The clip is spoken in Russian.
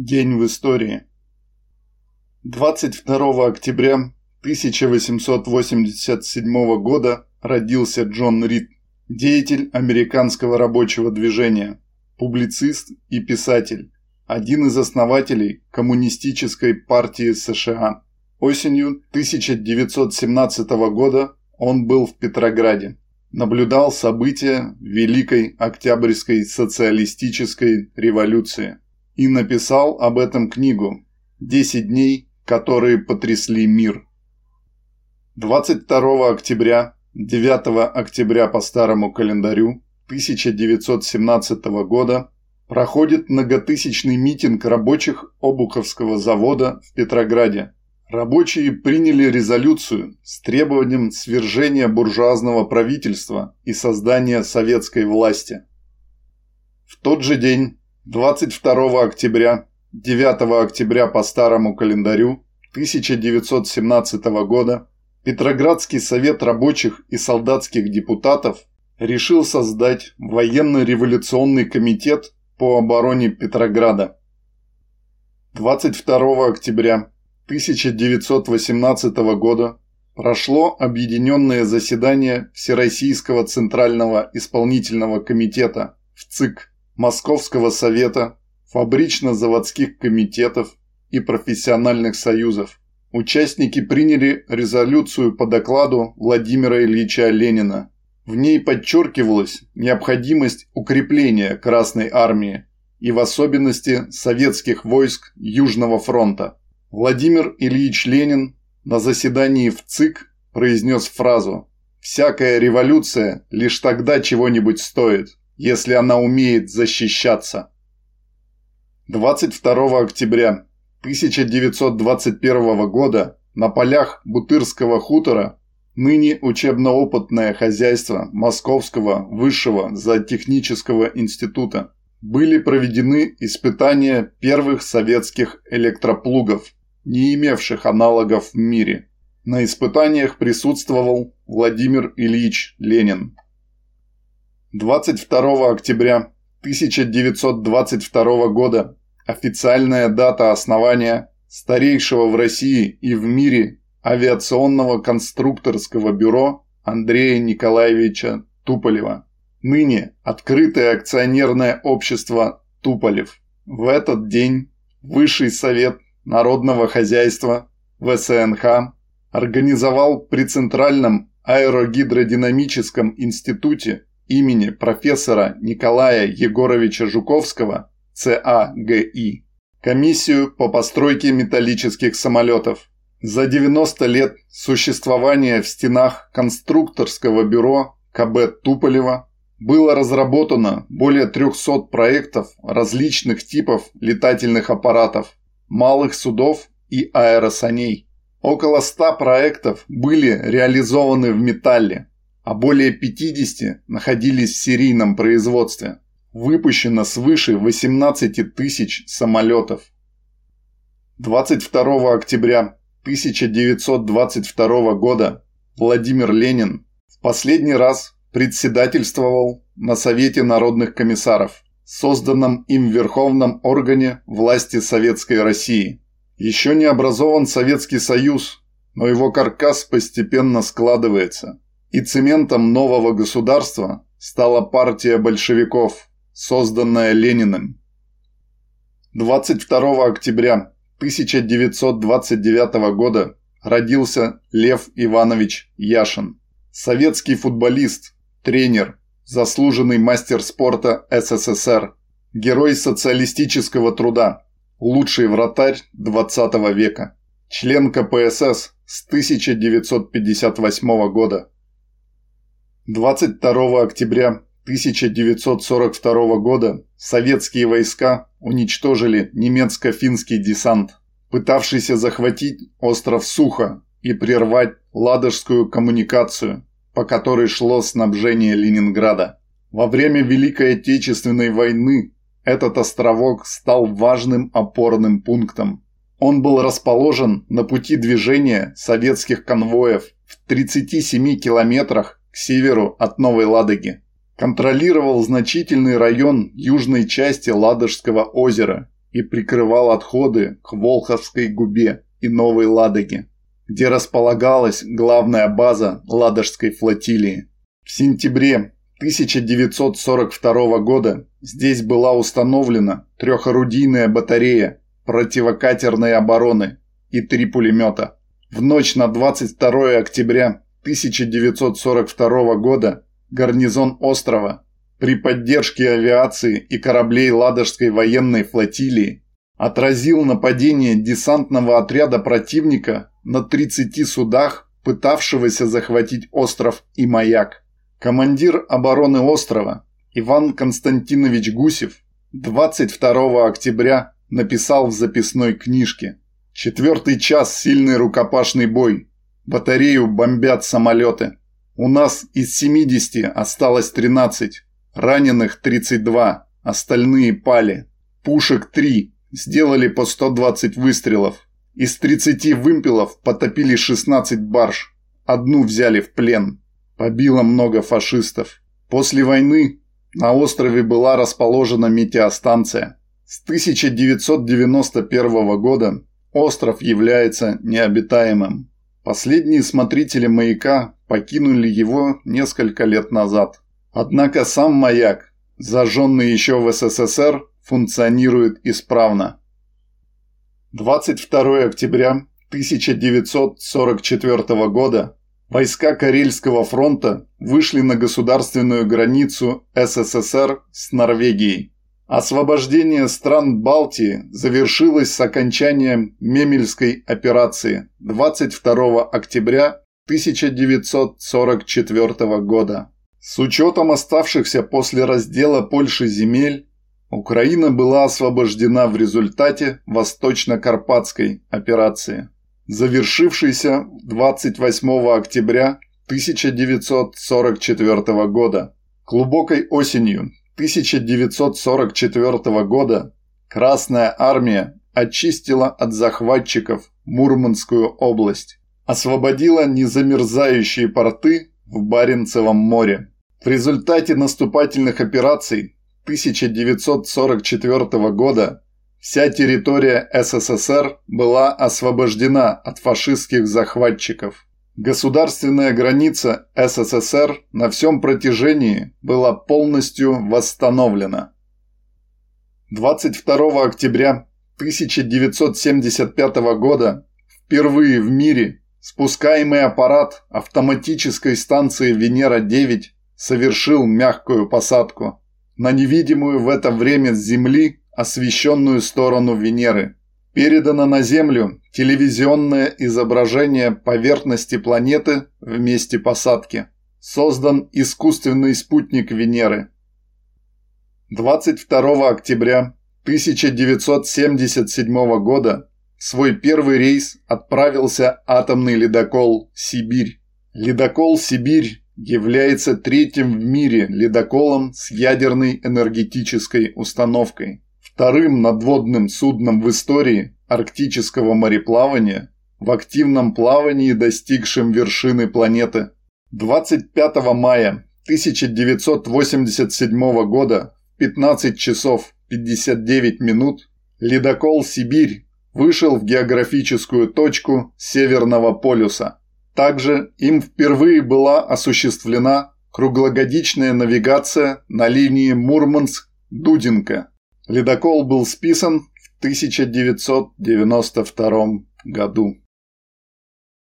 День в истории. 22 октября 1887 года родился Джон Рид, деятель американского рабочего движения, публицист и писатель, один из основателей Коммунистической партии США. Осенью 1917 года он был в Петрограде, наблюдал события Великой Октябрьской социалистической революции и написал об этом книгу «Десять дней, которые потрясли мир». 22 октября, 9 октября по старому календарю 1917 года проходит многотысячный митинг рабочих Обуховского завода в Петрограде. Рабочие приняли резолюцию с требованием свержения буржуазного правительства и создания советской власти. В тот же день 22 октября, 9 октября по старому календарю 1917 года Петроградский совет рабочих и солдатских депутатов решил создать военно-революционный комитет по обороне Петрограда. 22 октября 1918 года прошло объединенное заседание Всероссийского Центрального исполнительного комитета в ЦИК Московского совета, фабрично-заводских комитетов и профессиональных союзов. Участники приняли резолюцию по докладу Владимира Ильича Ленина. В ней подчеркивалась необходимость укрепления Красной Армии и в особенности советских войск Южного фронта. Владимир Ильич Ленин на заседании в ЦИК произнес фразу «Всякая революция лишь тогда чего-нибудь стоит, если она умеет защищаться. 22 октября 1921 года на полях Бутырского хутора ныне учебно-опытное хозяйство Московского высшего зоотехнического института были проведены испытания первых советских электроплугов, не имевших аналогов в мире. На испытаниях присутствовал Владимир Ильич Ленин. 22 октября 1922 года официальная дата основания старейшего в России и в мире авиационного конструкторского бюро Андрея Николаевича Туполева. Ныне открытое акционерное общество Туполев. В этот день Высший совет народного хозяйства ВСНХ организовал при Центральном аэрогидродинамическом институте имени профессора Николая Егоровича Жуковского, ЦАГИ, комиссию по постройке металлических самолетов. За 90 лет существования в стенах конструкторского бюро КБ Туполева было разработано более 300 проектов различных типов летательных аппаратов, малых судов и аэросаней. Около 100 проектов были реализованы в металле, а более 50 находились в серийном производстве. Выпущено свыше 18 тысяч самолетов. 22 октября 1922 года Владимир Ленин в последний раз председательствовал на Совете народных комиссаров, созданном им верховном органе власти Советской России. Еще не образован Советский Союз, но его каркас постепенно складывается – и цементом нового государства стала партия большевиков, созданная Лениным. 22 октября 1929 года родился Лев Иванович Яшин, советский футболист, тренер, заслуженный мастер спорта СССР, герой социалистического труда, лучший вратарь 20 века, член КПСС с 1958 года. 22 октября 1942 года советские войска уничтожили немецко-финский десант, пытавшийся захватить остров Сухо и прервать Ладожскую коммуникацию, по которой шло снабжение Ленинграда. Во время Великой Отечественной войны этот островок стал важным опорным пунктом. Он был расположен на пути движения советских конвоев в 37 километрах северу от Новой Ладоги. Контролировал значительный район южной части Ладожского озера и прикрывал отходы к Волховской губе и Новой Ладоге, где располагалась главная база Ладожской флотилии. В сентябре 1942 года здесь была установлена трехорудийная батарея противокатерной обороны и три пулемета. В ночь на 22 октября 1942 года гарнизон острова при поддержке авиации и кораблей Ладожской военной флотилии отразил нападение десантного отряда противника на 30 судах, пытавшегося захватить остров и маяк. Командир обороны острова Иван Константинович Гусев 22 октября написал в записной книжке «Четвертый час сильный рукопашный бой. Батарею бомбят самолеты. У нас из 70 осталось 13, раненых 32, остальные пали. Пушек 3, сделали по 120 выстрелов. Из 30 вымпелов потопили 16 барж. Одну взяли в плен. Побило много фашистов. После войны на острове была расположена метеостанция. С 1991 года остров является необитаемым. Последние смотрители маяка покинули его несколько лет назад. Однако сам маяк, зажженный еще в СССР, функционирует исправно. 22 октября 1944 года войска Карельского фронта вышли на государственную границу СССР с Норвегией. Освобождение стран Балтии завершилось с окончанием Мемельской операции 22 октября 1944 года. С учетом оставшихся после раздела Польши земель, Украина была освобождена в результате Восточно-Карпатской операции, завершившейся 28 октября 1944 года. Глубокой осенью 1944 года Красная Армия очистила от захватчиков Мурманскую область, освободила незамерзающие порты в Баренцевом море. В результате наступательных операций 1944 года вся территория СССР была освобождена от фашистских захватчиков. Государственная граница СССР на всем протяжении была полностью восстановлена. 22 октября 1975 года впервые в мире спускаемый аппарат автоматической станции Венера-9 совершил мягкую посадку на невидимую в это время с Земли освещенную сторону Венеры. Передано на Землю телевизионное изображение поверхности планеты в месте посадки. Создан искусственный спутник Венеры. 22 октября 1977 года свой первый рейс отправился атомный ледокол «Сибирь». Ледокол «Сибирь» является третьим в мире ледоколом с ядерной энергетической установкой вторым надводным судном в истории арктического мореплавания, в активном плавании достигшим вершины планеты. 25 мая 1987 года в 15 часов 59 минут ледокол «Сибирь» вышел в географическую точку Северного полюса. Также им впервые была осуществлена круглогодичная навигация на линии Мурманск-Дудинка. Ледокол был списан в 1992 году.